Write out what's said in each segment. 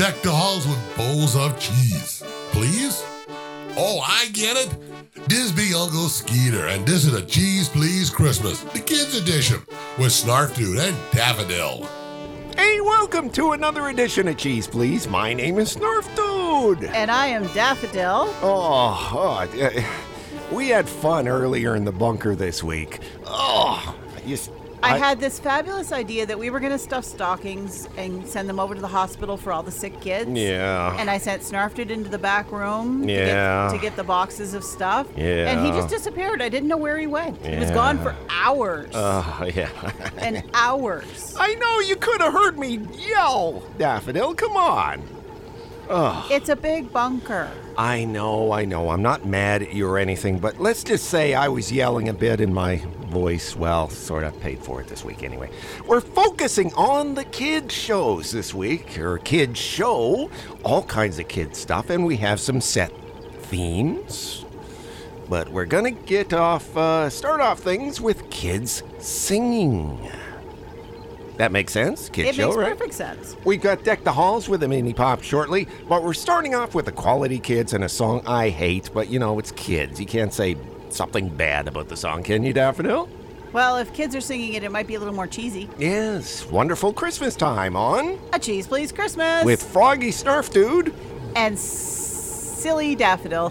deck the halls with bowls of cheese. Please? Oh, I get it. This be Uncle Skeeter, and this is a Cheese Please Christmas, the kids edition, with Snarf Dude and Daffodil. Hey, welcome to another edition of Cheese Please. My name is Snarf Dude. And I am Daffodil. Oh, oh, uh, we had fun earlier in the bunker this week. Oh, you, s- I, had this fabulous idea that we were going to stuff stockings and send them over to the hospital for all the sick kids. Yeah. And I sent Snarfed into the back room to, Yeah. get, to get the boxes of stuff. Yeah. And he just disappeared. I didn't know where he went. He was gone for hours Oh, yeah. and hours. I know you could have heard me yell, Daffodil. Come on. It's a big bunker. I know, I know. I'm not mad at you or anything, but let's just say I was yelling a bit in my voice. Well, sort of paid for it this week anyway. We're focusing on the kids' shows this week, or kids' show, all kinds of kids' stuff, and we have some set themes. But we're gonna get off, uh, start off things with kids singing. That makes sense? Kids it show, makes right? perfect sense. We've got Deck the Halls with a mini pop shortly, but we're starting off with the Quality Kids and a song I hate, but you know, it's kids. You can't say something bad about the song, can you, Daffodil? Well, if kids are singing it, it might be a little more cheesy. Yes, wonderful Christmas time on A cheese, please, Christmas. with Froggy Snarf Dude. and s- silly Daffodil.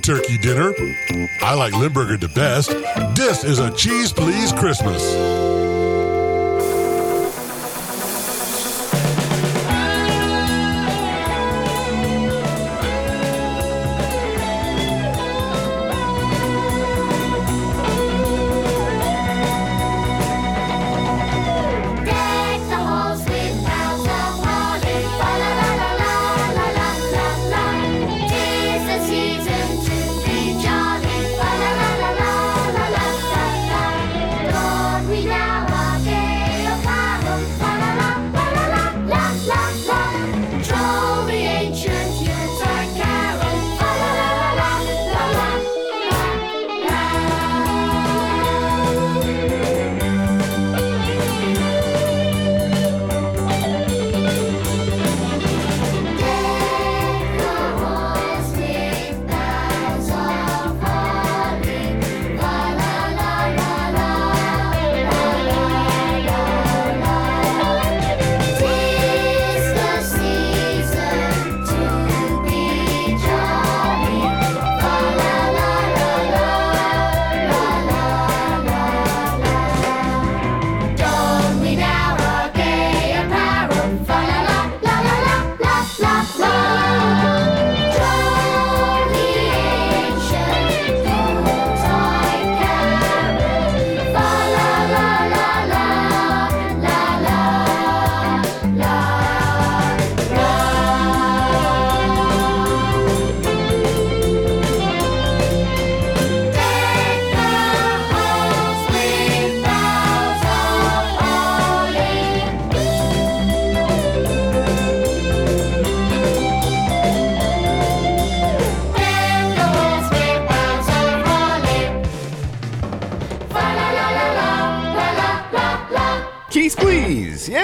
turkey dinner. I like Limburger the best. This is a Cheese Please Christmas.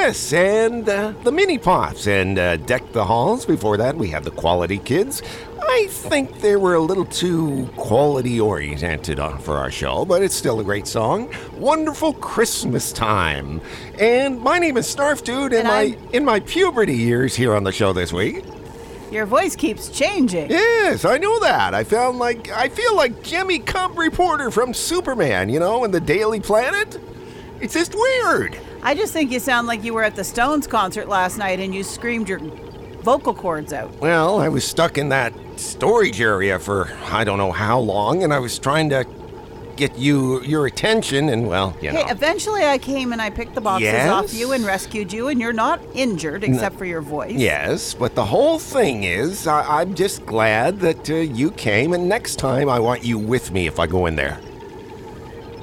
Yes, and uh, the Mini Pops, and uh, Deck the Halls. Before that, we have the Quality Kids. I think they were a little too quality oriented for our show, but it's still a great song. Wonderful Christmas time. And my name is Snarf Dude, in And my I'm- in my puberty years here on the show this week. Your voice keeps changing. Yes, I know that. I found like I feel like Jimmy Cub reporter from Superman, you know, in the Daily Planet. It's just weird. I just think you sound like you were at the Stones concert last night and you screamed your vocal cords out. Well, I was stuck in that storage area for I don't know how long, and I was trying to get you your attention, and well, you know. Hey, eventually I came and I picked the boxes Yes? off you and rescued you, and you're not injured except for your voice. Yes, but the whole thing is, I, I'm just glad that uh, you came, and next time I want you with me if I go in there.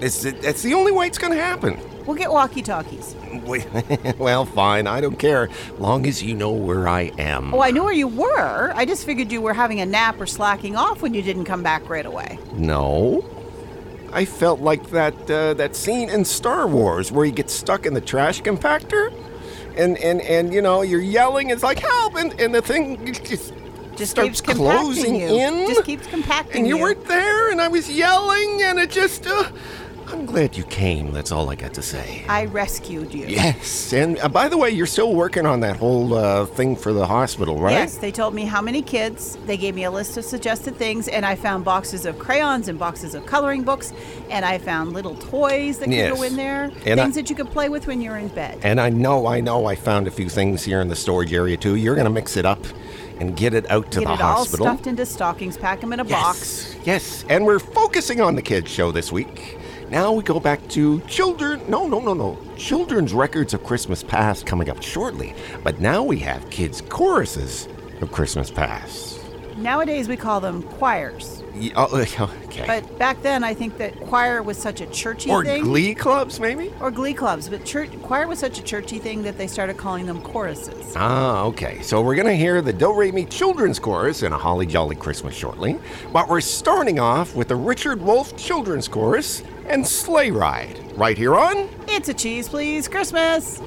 It's, it's the only way it's going to happen. We'll get walkie talkies. Well, fine, I don't care, long as you know where I am. Oh, I knew where you were. I just figured you were having a nap or slacking off when you didn't come back right away. No. I felt like that uh, that scene in Star Wars where you get stuck in the trash compactor, and and and you know you're yelling. It's like help, and, and the thing just Just starts keeps closing you. in. Just keeps compacting and you, you. weren't there, and I was yelling, and it just. Uh, I'm glad you came. That's all I got to say. I rescued you. Yes, and uh, by the way, you're still working on that whole uh, thing for the hospital, right? Yes, they told me how many kids. They gave me a list of suggested things, and I found boxes of crayons and boxes of coloring books, and I found little toys that could Yes. go in there, And I- things that you could play with when you're in bed. And I know, I know, I found a few things here in the storage area too. You're gonna mix it up and get it out to Get the it all hospital. stuffed into stockings, pack them in a box. yes, yes. And we're focusing on the kids show this week. Now we go back to children. No, no, no, no. Children's records of Christmas past coming up shortly. But now we have kids' choruses of Christmas past. Nowadays we call them choirs, Ye- oh, okay. but back then I think that choir was such a churchy or thing. glee clubs, maybe. or glee clubs, but church choir was such a churchy thing that they started calling them choruses. Ah, okay. So we're gonna hear the Do Re Mi Children's Chorus in a Holly Jolly Christmas shortly, but we're starting off with the Richard Wolfe Children's Chorus and Sleigh Ride right here on. It's a cheese, please, Christmas.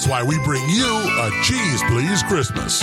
That's why we bring you a Cheese Please Christmas.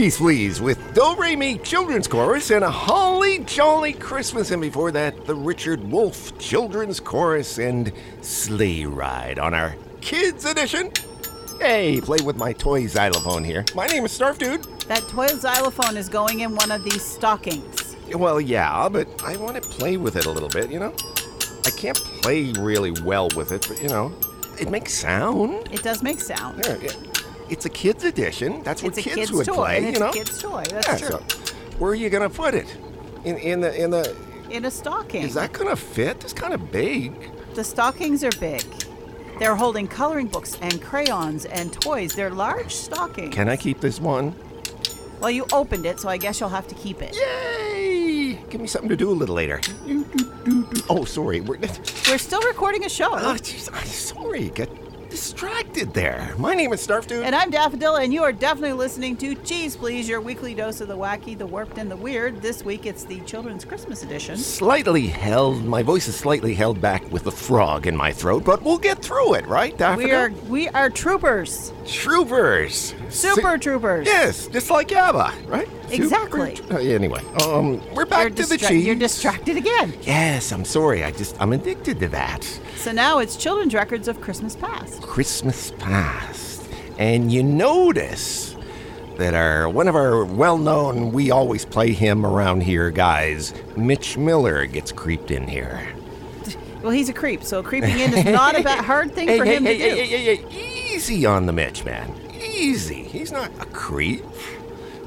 Geez Please with Do Re Mi Children's Chorus and a Holly Jolly Christmas. And before that, the Richard Wolfe Children's Chorus and Sleigh Ride on our Kids Edition. Hey, play with my toy xylophone here. My name is Snarf Dude. That toy xylophone is going in one of these stockings. Well, yeah, but I want to play with it a little bit, you know? I can't play really well with it, but you know, it makes sound. It does make sound. Yeah, yeah. It's a kids edition. That's what It's kids kid's would toy, play, you know. a kid's toy. That's yeah, true. so where are you gonna put it? In in the in the In a stocking. is that gonna fit? It's kind of big. The stockings are big. They're holding coloring books and crayons and toys. They're large stockings. Can I keep this one? Well, you opened it, so I guess you'll have to keep it. Yay! Give me something to do a little later. Oh, sorry. We're, We're still recording a show. oh, jeez, I'm sorry. Got distracted there. My name is Snarf Dude. And I'm Daffodil, and you are definitely listening to Cheese Please, your weekly dose of the wacky, the warped, and the weird. This week it's the Children's Christmas Edition. Slightly held. My voice is slightly held back with the frog in my throat, but we'll get through it, right, Daffodil? We are we are troopers, troopers. super Si- troopers. Yes, just like ABBA, right? Exactly. Super- uh, anyway, um, we're back You're, to the cheese. you're distracted again. Yes, I'm sorry. I just I'm addicted to that. So now it's children's records of Christmas past. Christmas past, and you notice that our one of our well-known we always play him around here guys, Mitch Miller gets creeped in here. Well, he's a creep, so creeping in is not a bad hard thing Hey, for hey, him hey, to do. hey, hey, hey, hey, easy on the Mitch man. Easy. He's not a creep.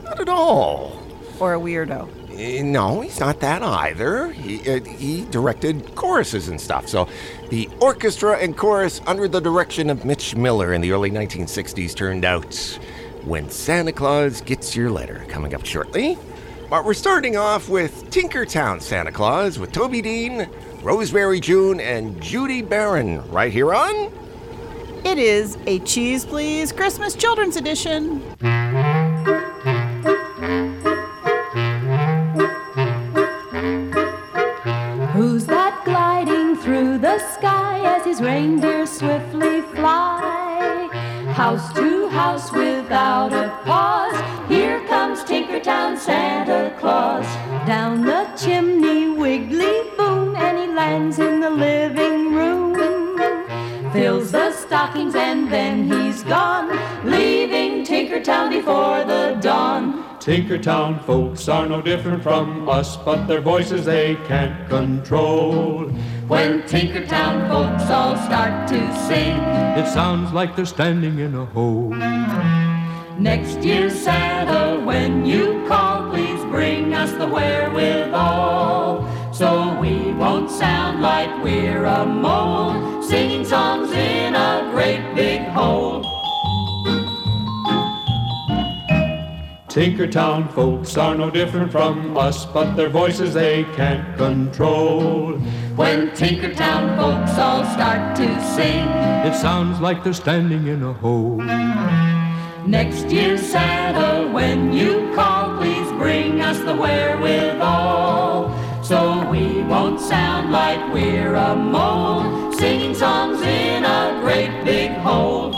Not at all. Or a weirdo. Eh, No, he's not that either. He, uh, he directed choruses and stuff. So, the orchestra and chorus under the direction of Mitch Miller in the early 1960s turned out When Santa Claus Gets Your Letter, coming up shortly. But we're starting off with Tinkertown Santa Claus with Toby Dean, Rosemary June, and Judy Barron right here on. It is a Cheese Please Christmas Children's Edition. Reindeer swiftly fly? House to house without a pause, here comes Tinkertown Santa Claus. Down the chimney, wiggly boom, and he lands in the living room. Fills the stockings and then he's gone, leaving Tinkertown before the dawn. Tinkertown folks are no different from us, but their voices they can't control. When Tinkertown folks all start to sing, It sounds like they're standing in a hole. Next year, Santa, when you call, please bring us the wherewithal. So we won't sound like we're a mole, singing songs in a great big hole. Tinkertown folks are no different from us, but their voices they can't control. When Tinkertown folks all start to sing, It sounds like they're standing in a hole. Next year, Santa, when you call, please bring us the wherewithal. So we won't sound like we're a mole, singing songs in a great big hole.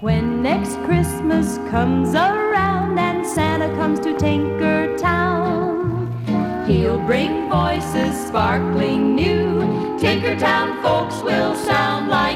When next Christmas comes around and Santa comes to he'll bring voices sparkling new. Tinkertown folks will sound like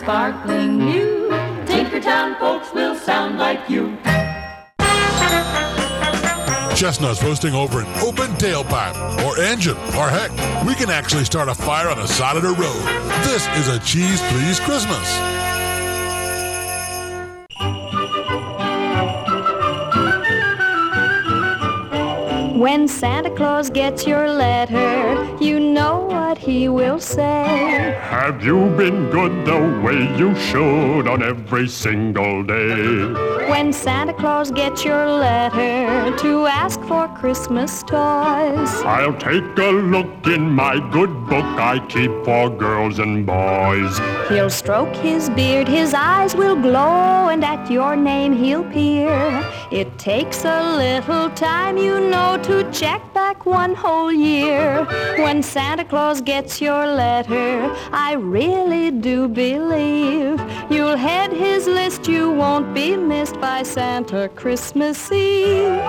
sparkling new. Tinkertown folks will sound like you. Chestnuts roasting over an open tailpipe or engine, or heck, we can actually start a fire on the side of the road. This is a Cheese Please Christmas. When Santa Claus gets your letter, you know what he will say. Have you been good the way you should on every single day? When Santa Claus gets your letter to ask for Christmas toys. I'll take a look in my good book I keep for girls and boys. He'll stroke his beard, his eyes will glow, and at your name he'll peer. It takes a little time, you know, to check back one whole year. When Santa Claus gets your letter, I really do believe you'll head his list, you won't be missed by Santa Christmas Eve.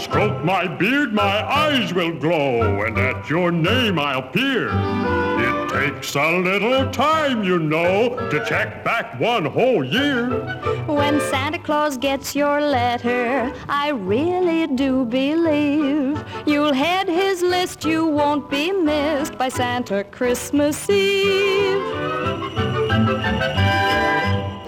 Stroke my beard, my eyes will glow, and at your name I'll peer. It takes a little time, you know, to check back one whole year. When Santa Claus gets your letter, I really do believe you'll head his list, you won't be missed by Santa Christmas Eve.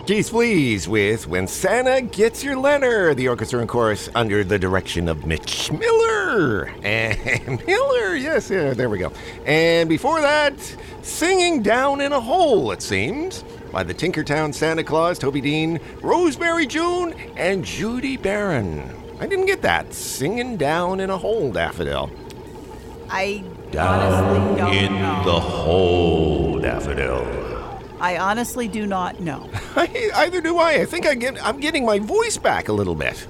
Geez, please, with When Santa Gets Your Letter, the orchestra and chorus under the direction of Mitch Miller. And Miller, yes, yeah, there we go. And before that, Singing Down in a Hole, it seems, by the Tinkertown Santa Claus, Toby Dean, Rosemary June, and Judy Barron. I didn't get that. Singing Down in a Hole, Daffodil. I honestly don't in know. the hole, Daffodil. I honestly do not know. Either do I. I think I get, I'm getting my voice back a little bit.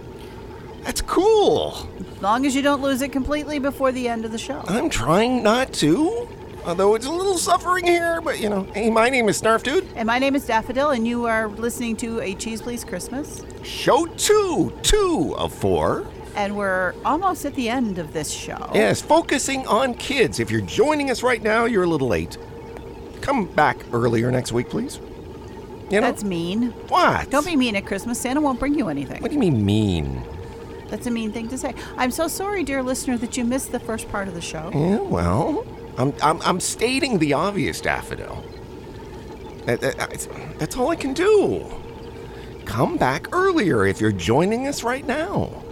That's cool. As long as you don't lose it completely before the end of the show. I'm trying not to. Although it's a little suffering here, but you know, hey, my name is Snarf Dude. And my name is Daffodil, and you are listening to A Cheese Please Christmas. Show two, two of four. And we're almost at the end of this show. Yes, focusing on kids. If you're joining us right now, you're a little late. Come back earlier next week, please. You know That's mean. what? Don't be mean at Christmas. Santa won't bring you anything. What do you mean mean? That's a mean thing to say. I'm so sorry, dear listener, that you missed the first part of the show. Yeah, well, I'm I'm, I'm stating the obvious, Daffodil. That- that- that's- that's all I can do. Come back earlier if you're joining us right now.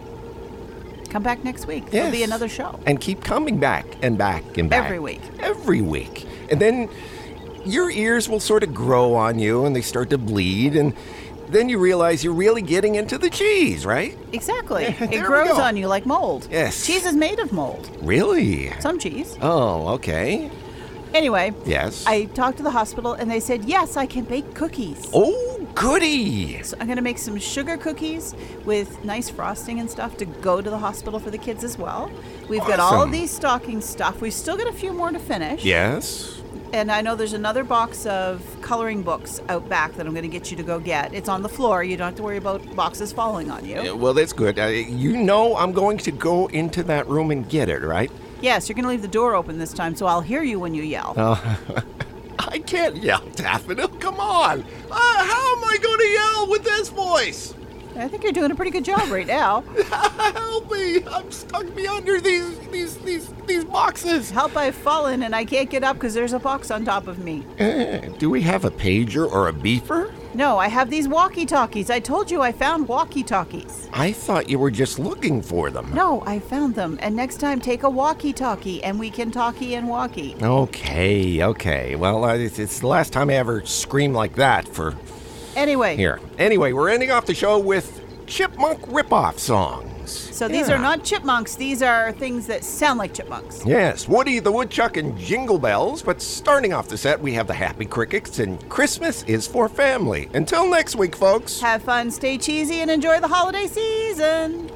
Come back next week. There'll be another show. And keep coming back and back and back. Every week. Every week. And then your ears will sort of grow on you and they start to bleed and then you realize you're really getting into the cheese, right? Exactly. It grows on you like mold. Yes. Cheese is made of mold. Really? Some cheese. Oh, okay. Anyway, Yes. I talked to the hospital and they said, yes, I can bake cookies. Oh, goody. So I'm going to make some sugar cookies with nice frosting and stuff to go to the hospital for the kids as well. We've got all of these stocking stuff. We've still got a few more to finish. Yes. And I know there's another box of coloring books out back that I'm going to get you to go get. It's on the floor. You don't have to worry about boxes falling on you. Uh, Well, that's good. Uh, you know I'm going to go into that room and get it, right? Yes, you're going to leave the door open this time, so I'll hear you when you yell. I can't yell, Daffodil. Come on. Uh, how am I going to yell with this voice? I think you're doing a pretty good job right now. Help me! I'm stuck under these these these these boxes. Help, I've fallen and I can't get up because there's a box on top of me. Uh, do we have a pager or a beeper? No, I have these walkie talkies. I told you I found walkie talkies. I thought you were just looking for them. No, I found them. And next time, take a walkie talkie and we can talkie and walkie. Okay, okay. Well, uh, it's, it's the last time I ever screamed like that for Anyway, here. Anyway, we're ending off the show with chipmunk ripoff songs. so these Yeah. are not chipmunks. These are things that sound like chipmunks. Yes, Woody the Woodchuck and Jingle Bells, but starting off the set, we have the Happy Crickets and Christmas is for Family. Until next week, folks. Have fun, stay cheesy, and enjoy the holiday season.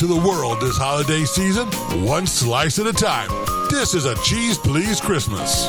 To the world this holiday season, one slice at a time. This is a Cheese Please Christmas.